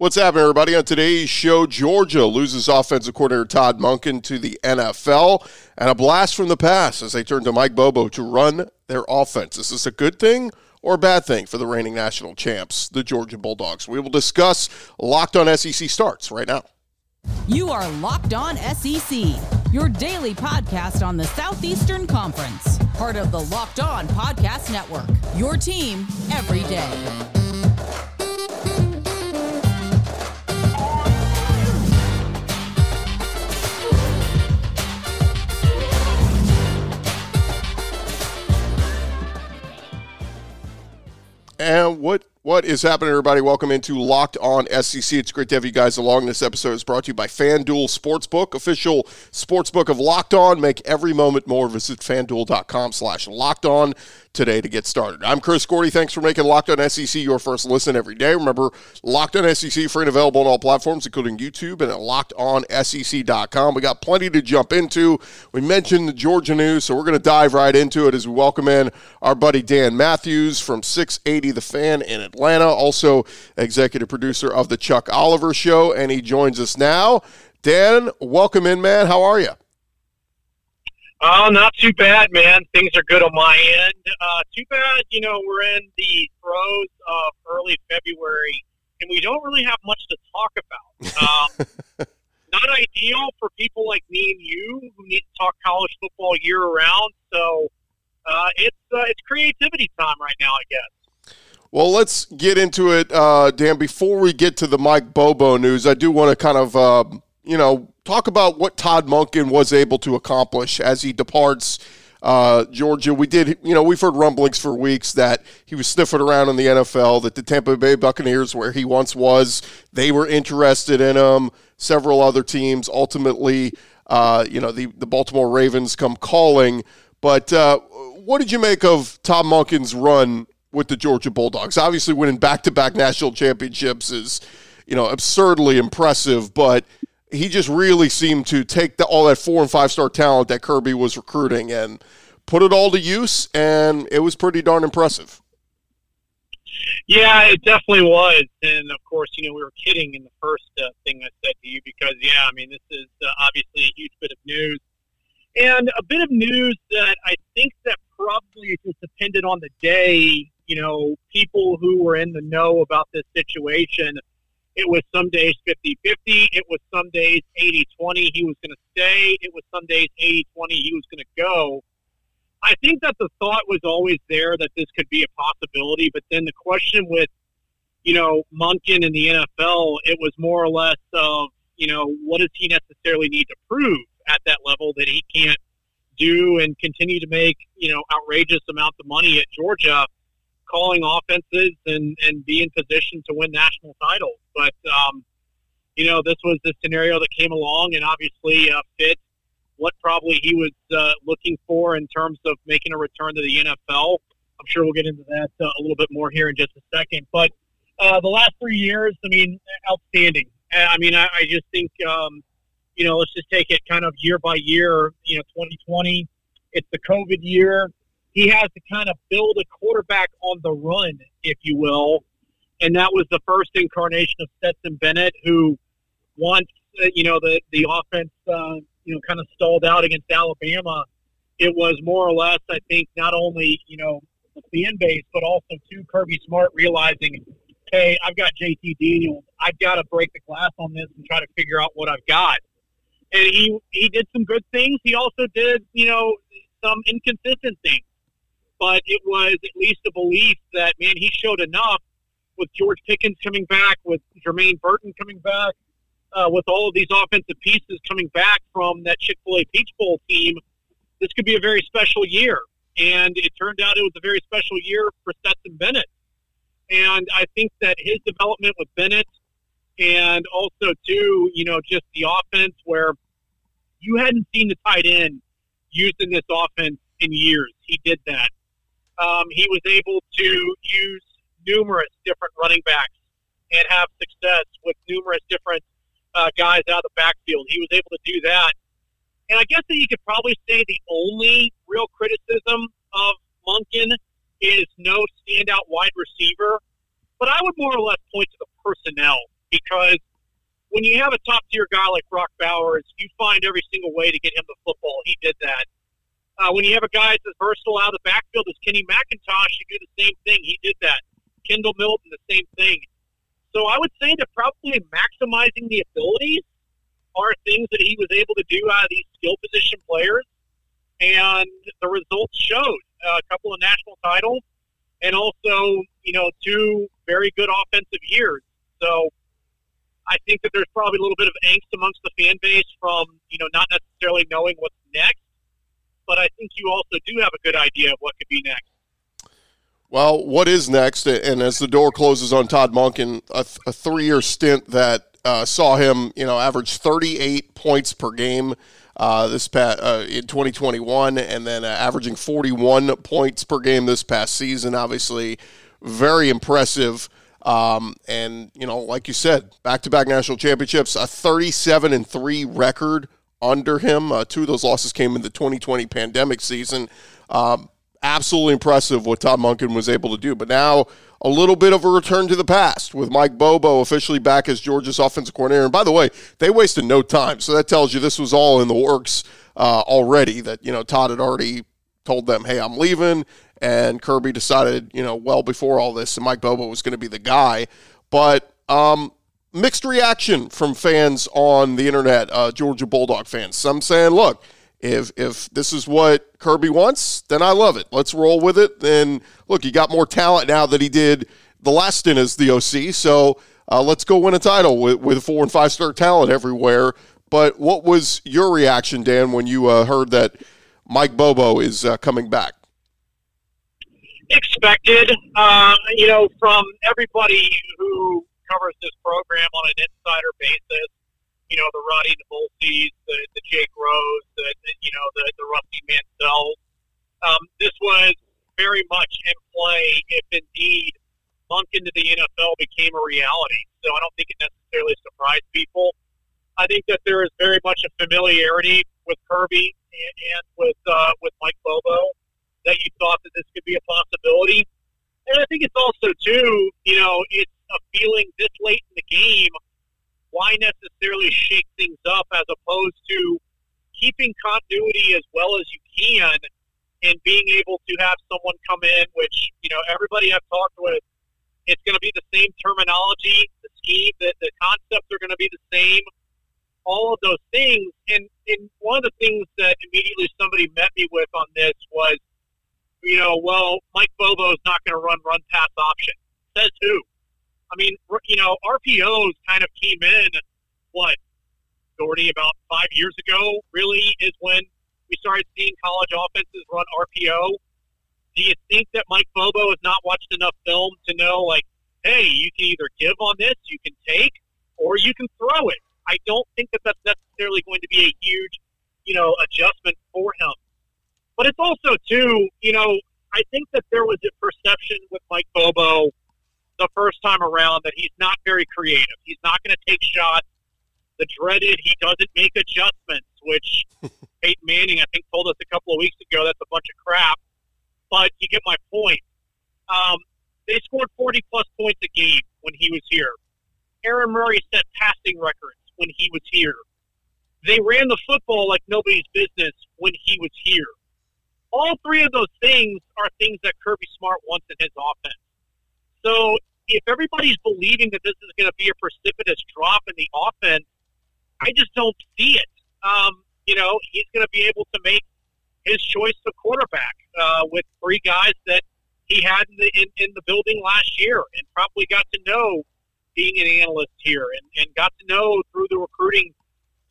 What's happening, everybody? On today's show, Georgia loses offensive coordinator Todd Monken to the NFL, and a blast from the past as they turn to Mike Bobo to run their offense. Is this a good thing or a bad thing for the reigning national champs, the Georgia Bulldogs? We will discuss Locked On SEC starts right now. You are Locked On SEC, your daily podcast on the Southeastern Conference, part of the Locked On Podcast Network. Your team every day. And what what is happening, everybody? Welcome into Locked On SEC. It's great to have you guys along. This episode is brought to you by FanDuel Sportsbook, official sportsbook of Locked On. Make every moment more. Visit FanDuel.com slash Locked On today to get started. I'm Chris Gordy. Thanks for making Locked On SEC your first listen every day. Remember, Locked On SEC free and available on all platforms, including YouTube and at LockedOnSEC.com. We got plenty to jump into. We mentioned the Georgia news, so we're going to dive right into it as we welcome in our buddy Dan Matthews from 680 The Fan in Atlanta. Atlanta, also executive producer of the Chuck Oliver Show, and he joins us now. Dan, welcome in, man. How are you? Oh, not too bad, man. Things are good on my end. Uh, too bad, you know, we're in the throes of early February, and we don't really have much to talk about. Um, not ideal for people like me and you who need to talk college football year round. So uh, it's uh, it's creativity time right now, I guess. Well, let's get into it, uh, Dan. Before we get to the Mike Bobo news, I do want to kind of, uh, you know, talk about what Todd Monken was able to accomplish as he departs uh, Georgia. We did, you know, we've heard rumblings for weeks that he was sniffing around in the NFL, that the Tampa Bay Buccaneers, where he once was, they were interested in him. Several other teams, ultimately, uh, you know, the, the Baltimore Ravens come calling. But uh, what did you make of Tom Monken's run with the Georgia Bulldogs. Obviously, winning back-to-back national championships is, you know, absurdly impressive. But he just really seemed to take the, all that four and five-star talent that Kirby was recruiting and put it all to use, and it was pretty darn impressive. Yeah, it definitely was, and of course, you know, we were kidding in the first uh, thing I said to you because, yeah, I mean, this is uh, obviously a huge bit of news, and a bit of news that I think that probably just depended on the day you know, people who were in the know about this situation. It was some days 50 50. It was some days 80 20. He was going to stay. It was some days 80 20. He was going to go. I think that the thought was always there that this could be a possibility. But then the question with, you know, Monken in the NFL, it was more or less of, you know, what does he necessarily need to prove at that level that he can't do and continue to make, you know, outrageous amounts of money at Georgia calling offenses and, and be in position to win national titles. But, um, you know, this was the scenario that came along and obviously uh, fit what probably he was uh, looking for in terms of making a return to the NFL. I'm sure we'll get into that uh, a little bit more here in just a second. But uh, the last three years, I mean, outstanding. I mean, I, I just think, um, you know, let's just take it kind of year by year. You know, 2020, it's the COVID year he has to kind of build a quarterback on the run, if you will. And that was the first incarnation of Stetson Bennett, who once uh, you know the the offense uh, you know kind of stalled out against Alabama, it was more or less, I think, not only you know the fan base, but also too Kirby Smart realizing, hey, I've got JT Daniels, I've got to break the glass on this and try to figure out what I've got. And he he did some good things. He also did you know some inconsistent things but it was at least a belief that man, he showed enough with George Pickens coming back, with Jermaine Burton coming back, uh, with all of these offensive pieces coming back from that Chick Fil A Peach Bowl team. This could be a very special year, and it turned out it was a very special year for Stetson Bennett. And I think that his development with Bennett, and also too, you know, just the offense where you hadn't seen the tight end used in this offense in years. He did that um, he was able to use numerous different running backs and have success with numerous different uh, guys out of the backfield. He was able to do that. And I guess that you could probably say the only real criticism of Monken is no standout wide receiver. But I would more or less point to the personnel because when you have a top tier guy like Brock Bowers, you find every single way to get him the football. He did that. Uh, when you have a guy that's as versatile out of the backfield as Kenny McIntosh, you do the same thing. He did that. Kendall Milton, the same thing. So I would say that probably maximizing the abilities are things that he was able to do out of these skill position players, and the results showed uh, a couple of national titles, and also you know two very good offensive years. So I think that there's probably a little bit of angst amongst the fan base from you know not necessarily knowing what's next, but I think you also do have a good idea of what could be next. Well, what is next? And as the door closes on Todd Monken, a, a three-year stint that uh, saw him, you know, average 38 points per game uh, this past uh, in 2021, and then uh, averaging 41 points per game this past season. Obviously, very impressive. Um, and you know, like you said, back-to-back national championships, a 37 and three record under him. Uh, two of those losses came in the 2020 pandemic season. Um, absolutely impressive what Todd Monken was able to do. But now a little bit of a return to the past with Mike Bobo officially back as Georgia's offensive coordinator. And by the way, they wasted no time, so that tells you this was all in the works uh, already. That you know Todd had already told them, "Hey, I'm leaving," and Kirby decided, you know, well before all this, and Mike Bobo was going to be the guy. But um, mixed reaction from fans on the internet, uh, Georgia Bulldog fans. Some saying, "Look." if if this is what Kirby wants, then I love it. Let's roll with it. And look, he got more talent now that he did the last stint as the OC. So uh, let's go win a title with, with four and five star talent everywhere. But what was your reaction, Dan, when you uh, heard that Mike Bobo is uh, coming back? Expected, uh, you know, from everybody who covers this program on an insider basis you know, the Radi Nabulsis, the, the Jake Rose, the, the, you know, the, the Rusty Mansell. Um, this was very much in play if indeed Monken to the NFL became a reality. So I don't think it necessarily surprised people. I think that there is very much a familiarity with Kirby and, and with uh, with Mike Bobo that you thought that this could be a possibility. And I think it's also too, you know, it's a feeling this late in the game – why necessarily shake things up as opposed to keeping continuity as well as you can and being able to have someone come in, which, you know, everybody I've talked with, it's going to be the same terminology, the scheme, the, the concepts are going to be the same, all of those things. And, and one of the things that immediately somebody met me with on this was, you know, well, Mike Bobo is not going to run run pass option. Says who? I mean, you know, RPOs kind of came in, what, Doherty, about five years ago, really, is when we started seeing college offenses run RPO. Do you think that Mike Bobo has not watched enough film to know, like, hey, you can either give on this, you can take, or you can throw it? I don't think that that's necessarily going to be a huge, you know, adjustment for him. But it's also, too, you know, I think that there was a perception with Mike Bobo the first time around that he's not very creative. He's not going to take shots. The dreaded he doesn't make adjustments, which Peyton Manning I think told us a couple of weeks ago that's a bunch of crap. But you get my point. Um, they scored 40 plus points a game when he was here. Aaron Murray set passing records when he was here. They ran the football like nobody's business when he was here. All three of those things are things that Kirby Smart wants in his offense. So if everybody's believing that this is going to be a precipitous drop in the offense, I just don't see it. Um, you know, he's going to be able to make his choice of quarterback uh, with three guys that he had in the, in, in the building last year and probably got to know being an analyst here and, and got to know through the recruiting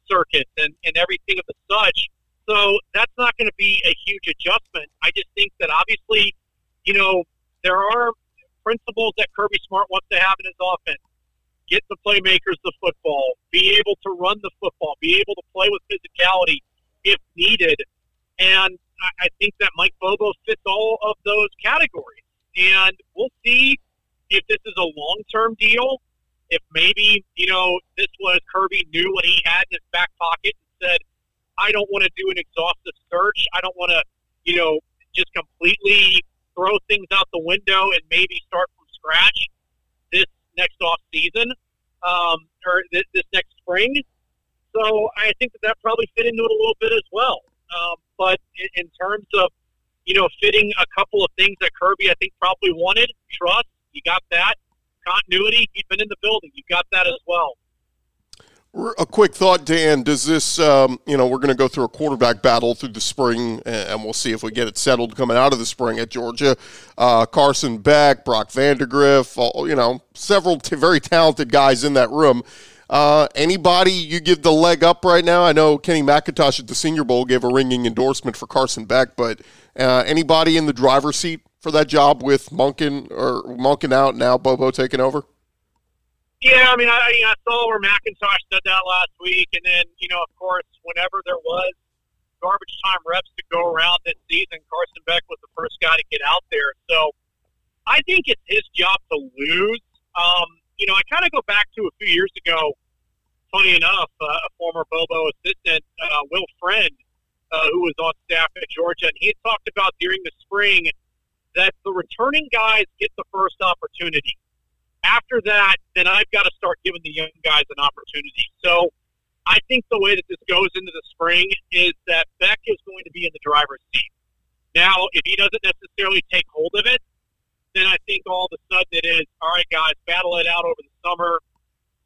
circuit and, and everything of the such. So that's not going to be a huge adjustment. I just think that obviously, you know, there are principles that Kirby Smart wants to have in his offense. Get the playmakers the football, be able to run the football, be able to play with physicality if needed. And I think that Mike Bobo fits all of those categories. And we'll see if this is a long term deal. If maybe, you know, this was Kirby knew what he had in his back pocket and said, I don't want to do an exhaustive search. I don't want to, you know, just completely throw things out the window and maybe start from scratch this next off season. um, or this, this next spring. So I think that that probably fit into it a little bit as well. Um, but in, in terms of you know fitting a couple of things that Kirby I think probably wanted, trust, you got that. Continuity, he's been in the building, you got that as well. A quick thought, Dan. Does this, um, you know, we're going to go through a quarterback battle through the spring, and we'll see if we get it settled coming out of the spring at Georgia. Uh, Carson Beck, Brock Vandagriff, all, you know, several t- very talented guys in that room. Uh, anybody you give the leg up right now? I know Kenny McIntosh at the Senior Bowl gave a ringing endorsement for Carson Beck, but uh, anybody in the driver's seat for that job with Monken or Monken out now, Bobo taking over? Yeah, I mean, I, I saw where McIntosh said that last week, and then you know, of course, whenever there was garbage time reps to go around this season, Carson Beck was the first guy to get out there. So I think it's his job to lose. Um, you know, I kind of go back to a few years ago. Funny enough, uh, a former Bobo assistant, uh, Will Friend, uh, who was on staff at Georgia, and he talked about during the spring that the returning guys get the first opportunity after that, then I've got to start giving the young guys an opportunity. So I think the way that this goes into the spring is that Beck is going to be in the driver's seat. Now, if he doesn't necessarily take hold of it, then I think all of a sudden it is, all right, guys, battle it out over the summer,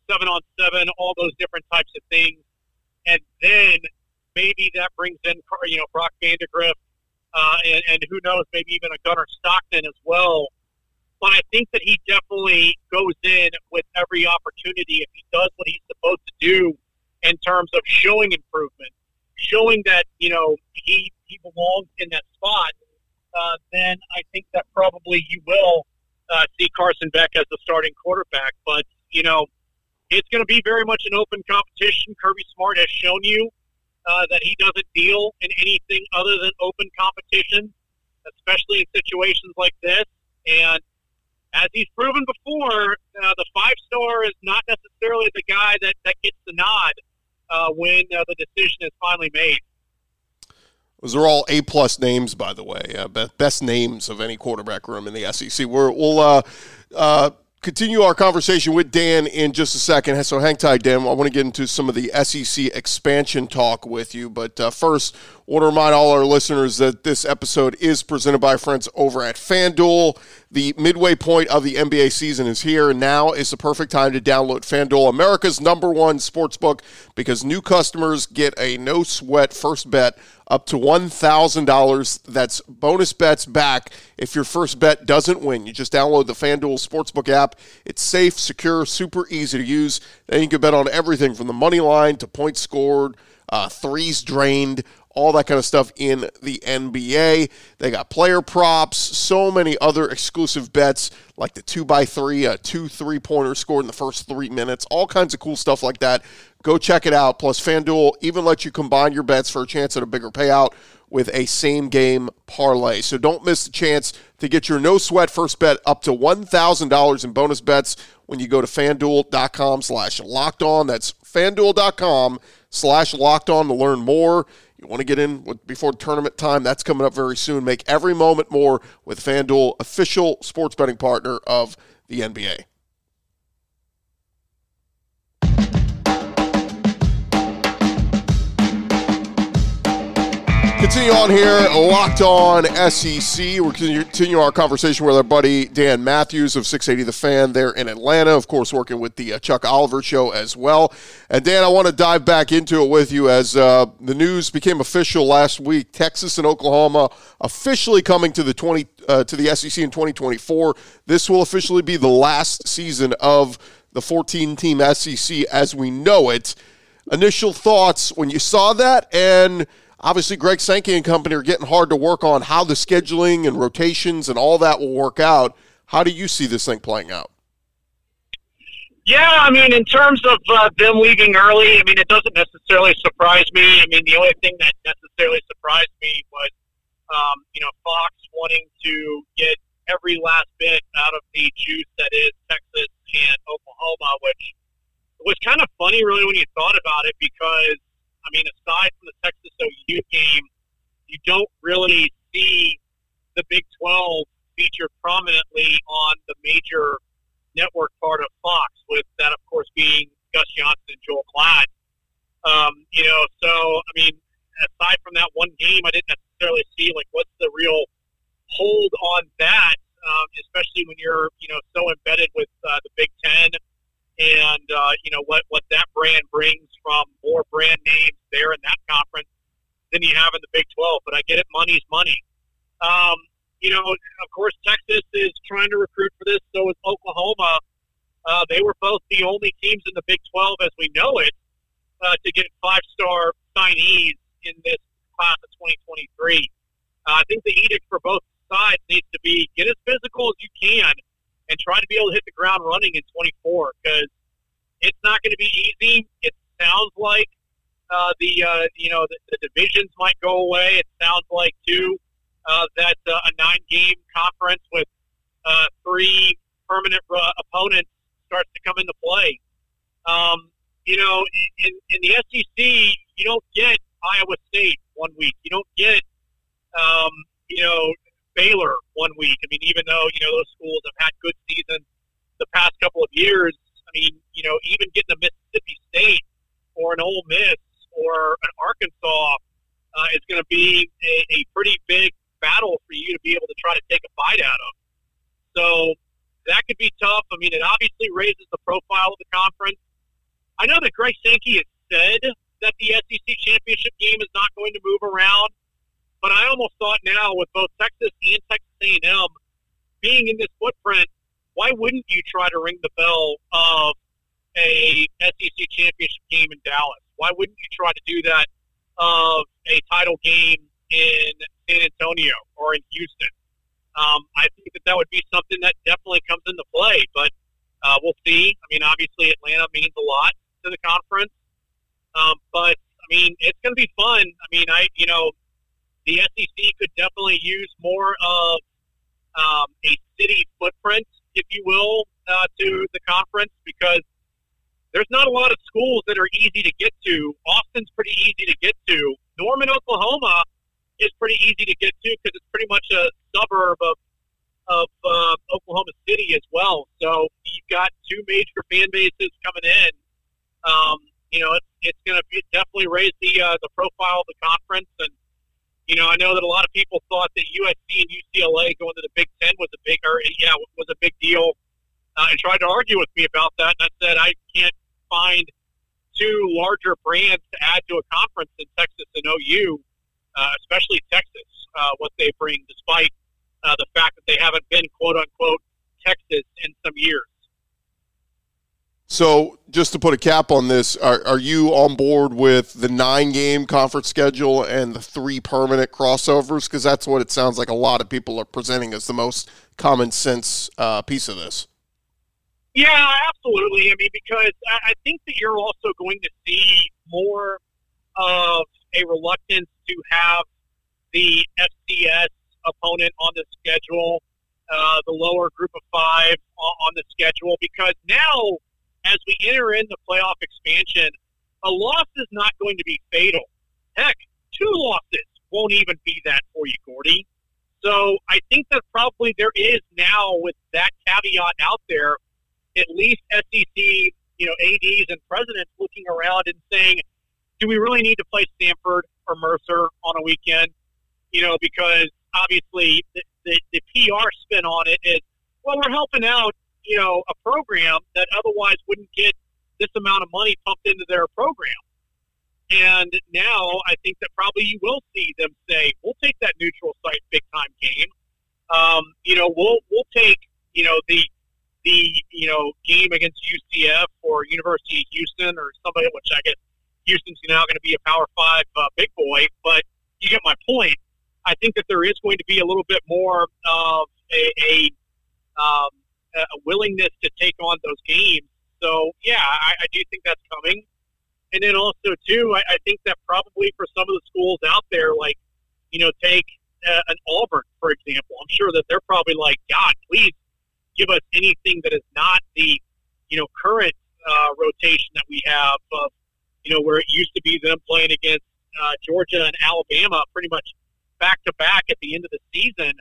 seven on seven, all those different types of things. And then maybe that brings in, you know, Brock Vandagriff, uh, and, and who knows, maybe even a Gunnar Stockton as well but I think that he definitely goes in with every opportunity if he does what he's supposed to do in terms of showing improvement, showing that you know he he belongs in that spot. Uh, then I think that probably you will uh, see Carson Beck as the starting quarterback. But you know, it's going to be very much an open competition. Kirby Smart has shown you uh, that he doesn't deal in anything other than open competition, especially in situations like this. And as he's proven before, uh, the five star is not necessarily the guy that, that gets the nod uh, when uh, the decision is finally made. Those are all A plus names, by the way. Uh, best names of any quarterback room in the SEC. We're, we'll uh, uh, continue our conversation with Dan in just a second. So hang tight, Dan. I want to get into some of the SEC expansion talk with you. But first, I want to remind all our listeners that this episode is presented by friends over at FanDuel. The midway point of the NBA season is here. And now is the perfect time to download FanDuel, America's number one sports book, because new customers get a no sweat first bet up to $1,000. That's bonus bets back if your first bet doesn't win. You just download the FanDuel Sportsbook app. It's safe, secure, super easy to use. Then you can bet on everything from the money line to points scored, uh, threes drained all that kind of stuff in the NBA. They got player props, so many other exclusive bets like the two by three, a two three pointer scored in the first three minutes, all kinds of cool stuff like that. Go check it out. Plus, FanDuel even lets you combine your bets for a chance at a bigger payout with a same game parlay. So don't miss the chance to get your no sweat first bet up to $1,000 in bonus bets when you go to fanduel.com slash locked on. That's fanduel.com slash locked on to learn more. You want to get in before tournament time? That's coming up very soon. Make every moment more with FanDuel, official sports betting partner of the NBA. Continue on here, locked on SEC. We're continuing our conversation with our buddy Dan Matthews of 680 The Fan there in Atlanta. Of course, working with the uh, Chuck Oliver Show as well. And Dan, I want to dive back into it with you as uh, the news became official last week. Texas and Oklahoma officially coming to the 20 uh, to the SEC in 2024. This will officially be the last season of the 14 team SEC as we know it. Initial thoughts when you saw that and obviously Greg Sankey and company are getting hard to work on how the scheduling and rotations and all that will work out. How do you see this thing playing out? Yeah, I mean, in terms of uh, them leaving early, I mean, it doesn't necessarily surprise me. I mean, the only thing that necessarily surprised me was, um, you know, Fox wanting to get every last bit out of the juice that is Texas and Oklahoma, which was kind of funny, really, when you thought about it, because I mean, aside from the Texas OU game, you don't really see the Big 12 featured prominently on the major network part of Fox, with that, of course, being Gus Johnson and Joel Klatt. Um, you know, so I mean, aside from that one game, I didn't necessarily see like what's the real hold on that, um, especially when you're you know so embedded with uh, the Big Ten and uh, you know what what that brand brings from more brand names there in that conference than you have in the Big Twelve. But I get it, money's money. Um, you know, of course, Texas is trying to recruit for this. So is Oklahoma. Uh, they were both the only teams in the Big 12, as we know it, uh, to get five-star signees in this class of 2023. Uh, I think the edict for both sides needs to be get as physical as you can and try to be able to hit the ground running in 24 because it's not going to be easy. It sounds like uh, the uh, you know the, the divisions might go away. It sounds like too uh, that uh, a nine-game conference with uh, three permanent uh, opponents starts to come into play. Um, you know, in, in the SEC, you don't get Iowa State one week. You don't get, um, you know, Baylor one week. I mean, even though you know those schools have had good seasons the past couple of years, I mean, you know, even getting a Mississippi State or an Ole Miss or an Arkansas uh, is going to be a, a pretty big battle for you to be able to try to take a bite out of. So that could be tough. I mean, it obviously raises the profile of the conference. I know that Greg Sankey has said that the SEC championship game is not going to move around, but I almost thought now with both Texas and Texas A&M being in this footprint, why wouldn't you try to ring the bell of a SEC championship game in Dallas? Why wouldn't you try to do that of a title game in San Antonio or in Houston. Um, I think that that would be something that definitely comes into play, but uh, we'll see. I mean, obviously Atlanta means a lot to the conference, um, but I mean, it's going to be fun. I mean, I you know, the SEC could definitely use more of um, a city footprint, if you will, uh, to the conference because there's not a lot of schools that are easy to get to. Austin's pretty easy to get to. Norman, Oklahoma is pretty easy to get to because it's pretty much a suburb of of uh, Oklahoma City as well. So you've got two major fan bases coming in. Um, you know, it's, it's going to definitely raise the uh, the profile of the conference. And you know, I know that a lot of people thought that USC and UCLA going to the Big Ten was a big, or yeah, was a big deal, uh, and tried to argue with me about that. And I said I can't find two larger brands to add to a conference in Texas and OU uh, especially Texas, uh, what they bring, despite uh, the fact that they haven't been quote unquote Texas in some years. So, just to put a cap on this, are, are you on board with the nine game conference schedule and the three permanent crossovers? Because that's what it sounds like a lot of people are presenting as the most common sense uh, piece of this. Yeah, absolutely. I mean, because I think that you're also going to see more of a reluctance to have the FCS opponent on the schedule, uh, the lower group of five on the schedule, because now, as we enter in the playoff expansion, a loss is not going to be fatal. Heck, two losses won't even be that for you, Gordy. So I think that probably there is now, with that caveat out there, at least SEC, you know, ads and presidents looking around and saying, do we really need to play Stanford or Mercer on a weekend? You know, because obviously the, the, the PR spin on it is, well, we're helping out, you know, a program that otherwise wouldn't get this amount of money pumped into their program. And now I think that probably you will see them say, we'll take that neutral site big time game. Um, you know, we'll, we'll take, you know, the, the, you know, game against UCF or University of Houston or somebody, which I guess Houston's now going to be a Power Five uh, big boy, but you get my point. I think that there is going to be a little bit more of a, a, um, a willingness to take on those games. So yeah, I, I do think that's coming. And then also too, I, I think that probably for some of the schools out there, like you know, take uh, an Auburn for example. I'm sure that they're probably like, God, please give us anything that is not the you know current uh, rotation that we have of you know, where it used to be them playing against uh, Georgia and Alabama pretty much back to back at the end of the season.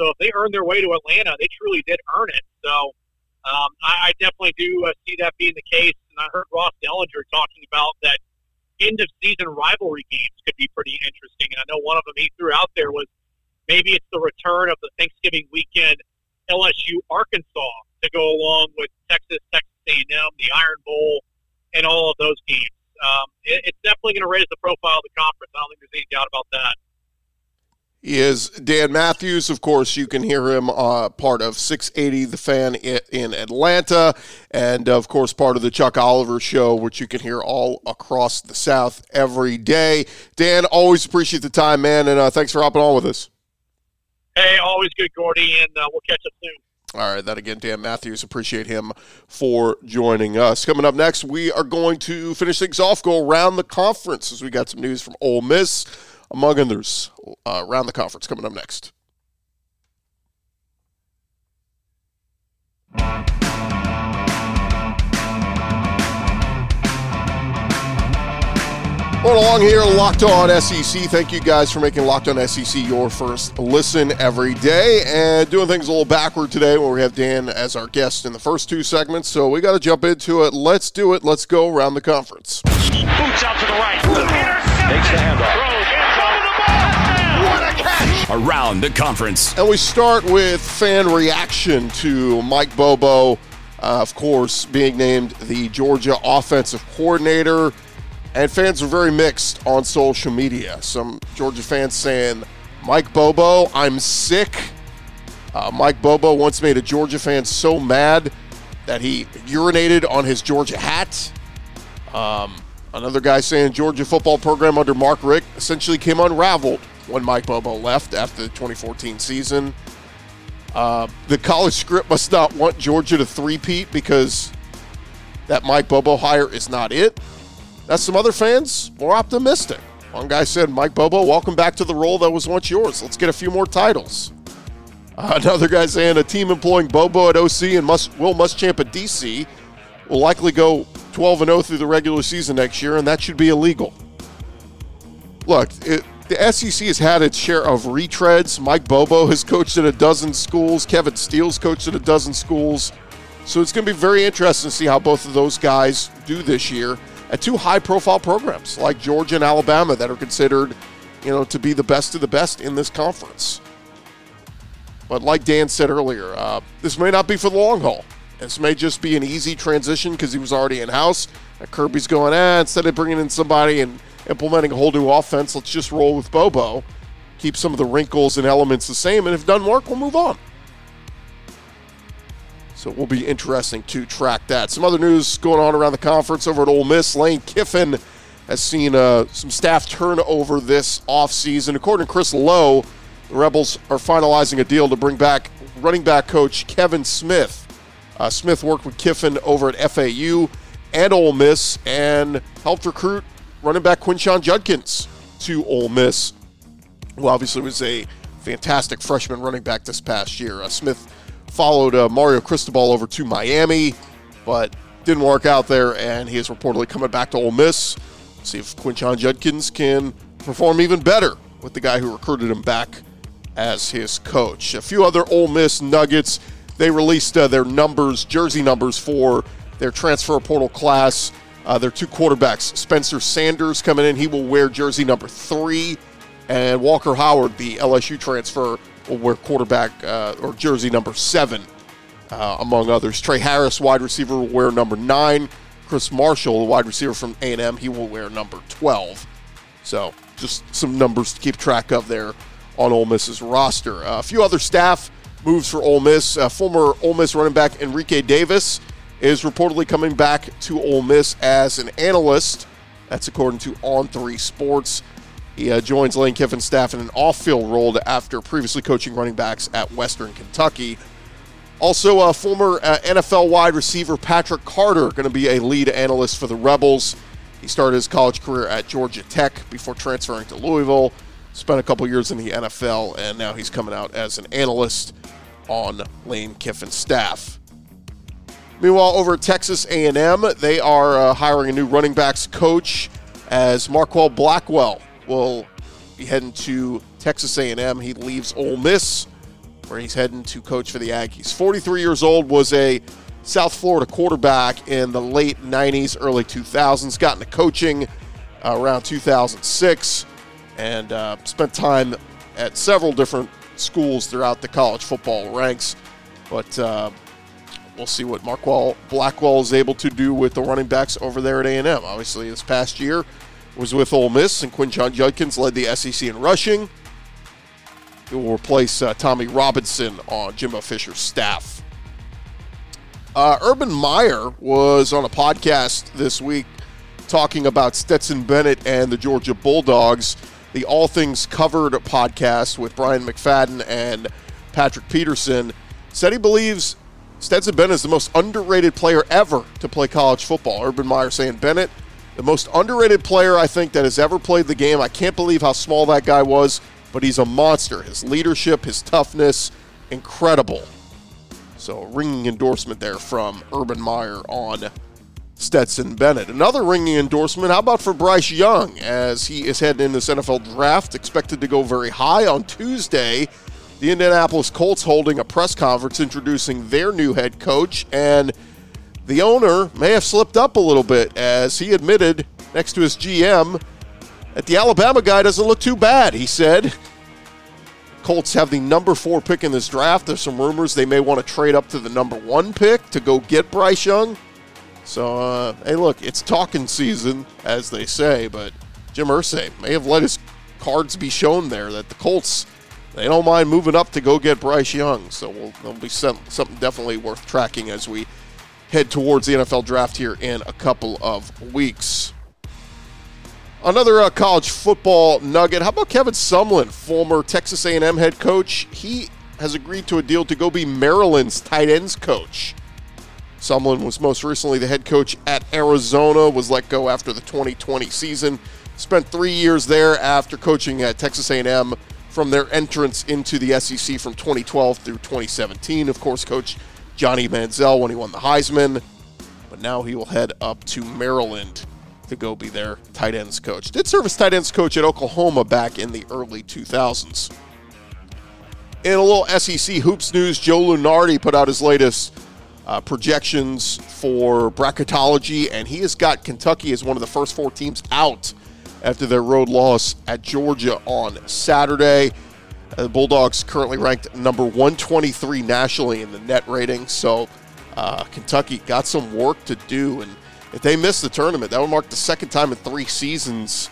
So if they earned their way to Atlanta, they truly did earn it. So Um, I, I definitely do uh, see that being the case. And I heard Ross Dellenger talking about that end of season rivalry games could be pretty interesting. And I know one of them he threw out there was maybe it's the return of the Thanksgiving weekend LSU Arkansas to go along with Texas, Texas A&M, the Iron Bowl, and all of those games. Um, it, it's definitely going to raise the profile of the conference. I don't think there's any doubt about that. He is Dan Matthews. Of course, you can hear him uh, part of 680 The Fan in Atlanta, and of course, part of the Chuck Oliver Show, which you can hear all across the South every day. Dan, always appreciate the time, man, and uh, thanks for hopping on with us. Hey, always good, Gordy, and uh, we'll catch up soon. All right, that again, Dan Matthews. Appreciate him for joining us. Coming up next, we are going to finish things off, go around the conference as we got some news from Ole Miss among others, uh, around the conference coming up next. Going along here, Locked On SEC. Thank you guys for making Locked On SEC your first listen every day. And doing things a little backward today where we have Dan as our guest in the first two segments. So we got to jump into it. Let's do it. Let's go around the conference. Boots out to the right. Takes the handoff. Around the conference. And we start with fan reaction to Mike Bobo, uh, of course, being named the Georgia offensive coordinator. And fans are very mixed on social media. Some Georgia fans saying, Mike Bobo, I'm sick. Uh, Mike Bobo once made a Georgia fan so mad that he urinated on his Georgia hat. Um, another guy saying Georgia football program under Mark Richt essentially came unraveled when Mike Bobo left after the 2014 season. Uh, the college script must not want Georgia to three-peat because that Mike Bobo hire is not it. That's some other fans more optimistic. One guy said, Mike Bobo, welcome back to the role that was once yours. Let's get a few more titles. Uh, another guy saying a team employing Bobo at OC and must, Will Muschamp at DC will likely go 12 0 through the regular season next year, and that should be illegal. Look, it, the SEC has had its share of retreads. Mike Bobo has coached at a dozen schools. Kevin Steele's coached at a dozen schools. So it's going to be very interesting to see how both of those guys do this year at two high-profile programs like Georgia and Alabama that are considered, you know, to be the best of the best in this conference. But like Dan said earlier, uh, this may not be for the long haul. This may just be an easy transition because he was already in house. Kirby's going, ah, instead of bringing in somebody and implementing a whole new offense. Let's just roll with Bobo, keep some of the wrinkles and elements the same, and if doesn't work, we'll move on. So it will be interesting to track that. Some other news going on around the conference over at Ole Miss. Lane Kiffin has seen uh, some staff turnover this offseason. According to Chris Low, the Rebels are finalizing a deal to bring back running back coach Kevin Smith. Uh, Smith worked with Kiffin over at FAU and Ole Miss and helped recruit running back Quinshon Judkins to Ole Miss, who obviously was a fantastic freshman running back this past year. Uh, Smith followed uh, Mario Cristobal over to Miami, but didn't work out there, and he is reportedly coming back to Ole Miss. See if Quinshon Judkins can perform even better with the guy who recruited him back as his coach. A few other Ole Miss nuggets. They released uh, their numbers, jersey numbers for their transfer portal class. Uh, their two quarterbacks, Spencer Sanders coming in, he will wear jersey number three, and Walker Howard, the LSU transfer, will wear quarterback uh, or jersey number seven, uh, among others. Tre Harris, wide receiver, will wear number nine. Chris Marshall, the wide receiver from A&M, he will wear number 12. So just some numbers to keep track of there on Ole Miss's roster. Uh, a few other staff moves for Ole Miss. Uh, former Ole Miss running back Enrique Davis is reportedly coming back to Ole Miss as an analyst. That's according to On Three Sports. He uh, joins Lane Kiffin's staff in an off-field role after previously coaching running backs at Western Kentucky. Also, uh, former uh, NFL wide receiver Patrick Carter going to be a lead analyst for the Rebels. He started his college career at Georgia Tech before transferring to Louisville. Spent a couple years in the NFL, and now he's coming out as an analyst on Lane Kiffin's staff. Meanwhile, over at Texas A&M, they are uh, hiring a new running backs coach as Marquel Blackwell will be heading to Texas A&M. He leaves Ole Miss, where he's heading to coach for the Aggies. 43 years old, was a South Florida quarterback in the late 90s, early 2000s, got into coaching uh, around 2006, and uh, spent time at several different schools throughout the college football ranks. But uh, we'll see what Marquel Blackwell is able to do with the running backs over there at A&M. Obviously, this past year was with Ole Miss, and Quinshon Judkins led the SEC in rushing. He will replace uh, Tommy Robinson on Jimbo Fisher's staff. Uh, Urban Meyer was on a podcast this week talking about Stetson Bennett and the Georgia Bulldogs, the All Things Covered podcast with Bryant McFadden and Patrick Peterson. Said he believes Stetson Bennett is the most underrated player ever to play college football. Urban Meyer saying Bennett, the most underrated player I think that has ever played the game. I can't believe how small that guy was, but he's a monster. His leadership, his toughness, incredible. So, ringing endorsement there from Urban Meyer on Stetson Bennett. Another ringing endorsement, how about for Bryce Young as he is heading in this NFL draft, expected to go very high on Tuesday. The Indianapolis Colts holding a press conference introducing their new head coach, and the owner may have slipped up a little bit as he admitted next to his GM that the Alabama guy doesn't look too bad. He said, Colts have the number four pick in this draft. There's some rumors they may want to trade up to the number one pick to go get Bryce Young. So, uh, hey, look, it's talking season, as they say, but Jim Irsay may have let his cards be shown there that the Colts, they don't mind moving up to go get Bryce Young. So, we'll, there'll be some, something definitely worth tracking as we head towards the NFL draft here in a couple of weeks. Another uh, college football nugget. How about Kevin Sumlin, former Texas A&M head coach? He has agreed to a deal to go be Maryland's tight ends coach. Sumlin was most recently the head coach at Arizona, was let go after the 2020 season. Spent three years there after coaching at Texas A&M from their entrance into the SEC from 2012 through 2017. Of course, coach Johnny Manziel when he won the Heisman, but now he will head up to Maryland to go be their tight ends coach. Did serve as tight ends coach at Oklahoma back in the early 2000s. In a little SEC hoops news, Joe Lunardi put out his latest uh, projections for bracketology, and he has got Kentucky as one of the first four teams out after their road loss at Georgia on Saturday. Uh, the Bulldogs currently ranked number 123 nationally in the net rating, so uh, Kentucky got some work to do. And if they miss the tournament, that would mark the second time in three seasons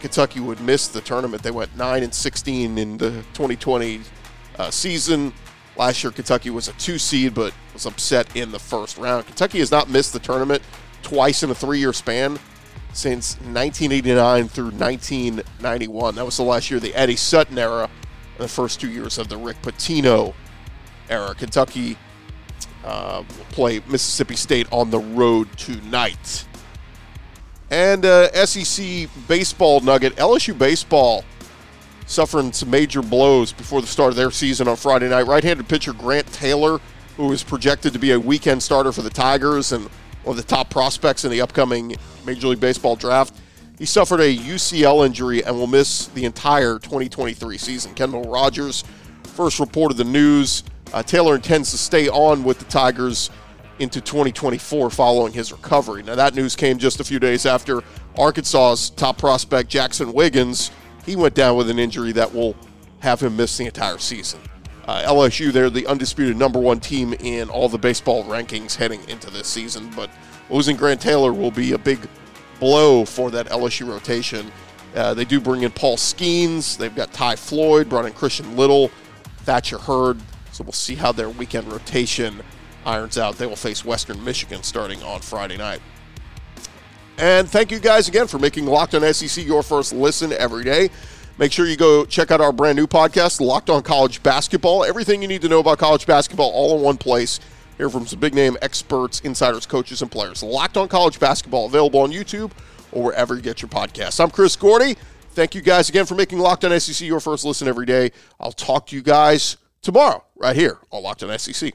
Kentucky would miss the tournament. They went 9 and 16 in the 2020 uh, season. Last year, Kentucky was a two seed, but was upset in the first round. Kentucky has not missed the tournament twice in a three year span since 1989 through 1991. That was the last year, of the Eddie Sutton era, the first two years of the Rick Pitino era. Kentucky uh, will play Mississippi State on the road tonight. And uh, SEC baseball nugget LSU baseball suffering some major blows before the start of their season on Friday night. Right handed pitcher Grant Taylor, who is projected to be a weekend starter for the Tigers and one of the top prospects in the upcoming Major League Baseball draft, he suffered a UCL injury and will miss the entire 2023 season. Kendall Rogers first reported the news. Uh, Taylor intends to stay on with the Tigers into 2024 following his recovery. Now, that news came just a few days after Arkansas's top prospect, Jaxon Wiggins, he went down with an injury that will have him miss the entire season. Uh, LSU, they're the undisputed number one team in all the baseball rankings heading into this season, but losing Grant Taylor will be a big blow for that LSU rotation. Uh, they do bring in Paul Skenes. They've got Ty Floyd, brought in Christian Little, Thatcher Hurd. So we'll see how their weekend rotation irons out. They will face Western Michigan starting on Friday night. And thank you guys again for making Locked On SEC your first listen every day. Make sure you go check out our brand new podcast, Locked On College Basketball. Everything you need to know about college basketball all in one place. Hear from some big name experts, insiders, coaches, and players. Locked On College Basketball available on YouTube or wherever you get your podcasts. I'm Chris Gordy. Thank you guys again for making Locked On SEC your first listen every day. I'll talk to you guys tomorrow right here on Locked On SEC.